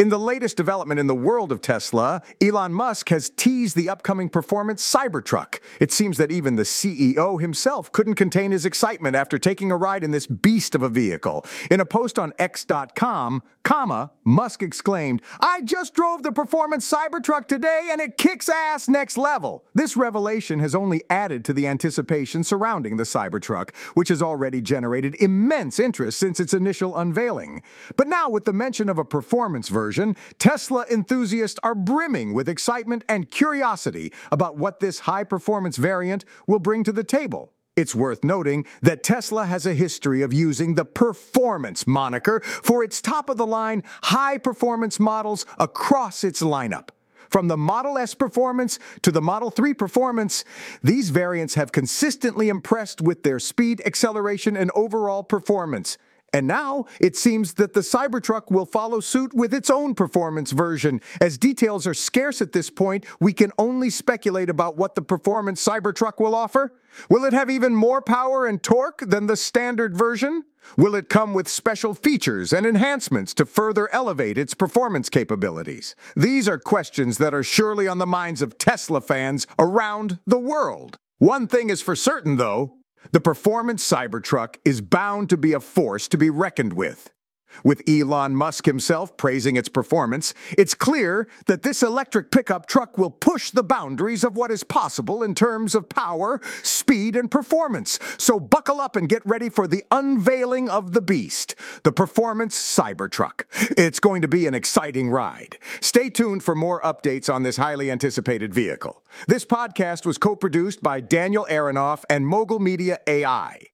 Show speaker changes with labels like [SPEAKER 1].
[SPEAKER 1] In the latest development in the world of Tesla, Elon Musk has teased the upcoming performance Cybertruck. It seems that even the CEO himself couldn't contain his excitement after taking a ride in this beast of a vehicle. In a post on X.com, comma, Musk exclaimed, I just drove the performance Cybertruck today and it kicks ass next level. This revelation has only added to the anticipation surrounding the Cybertruck, which has already generated immense interest since its initial unveiling. But now, with the mention of a performance version, version, Tesla enthusiasts are brimming with excitement and curiosity about what this high performance variant will bring to the table. It's worth noting that Tesla has a history of using the performance moniker for its top of the line, high performance models across its lineup. From the Model S Performance to the Model 3 Performance, these variants have consistently impressed with their speed, acceleration, and overall performance. And now it seems that the Cybertruck will follow suit with its own performance version. As details are scarce at this point, we can only speculate about what the performance Cybertruck will offer. Will it have even more power and torque than the standard version? Will it come with special features and enhancements to further elevate its performance capabilities? These are questions that are surely on the minds of Tesla fans around the world. One thing is for certain, though the performance Cybertruck is bound to be a force to be reckoned with. With Elon Musk himself praising its performance, it's clear that this electric pickup truck will push the boundaries of what is possible in terms of power, speed, and performance. So buckle up and get ready for the unveiling of the beast, the Performance Cybertruck. It's going to be an exciting ride. Stay tuned for more updates on this highly anticipated vehicle. This podcast was co produced by Daniel Aronoff and Mogul Media AI.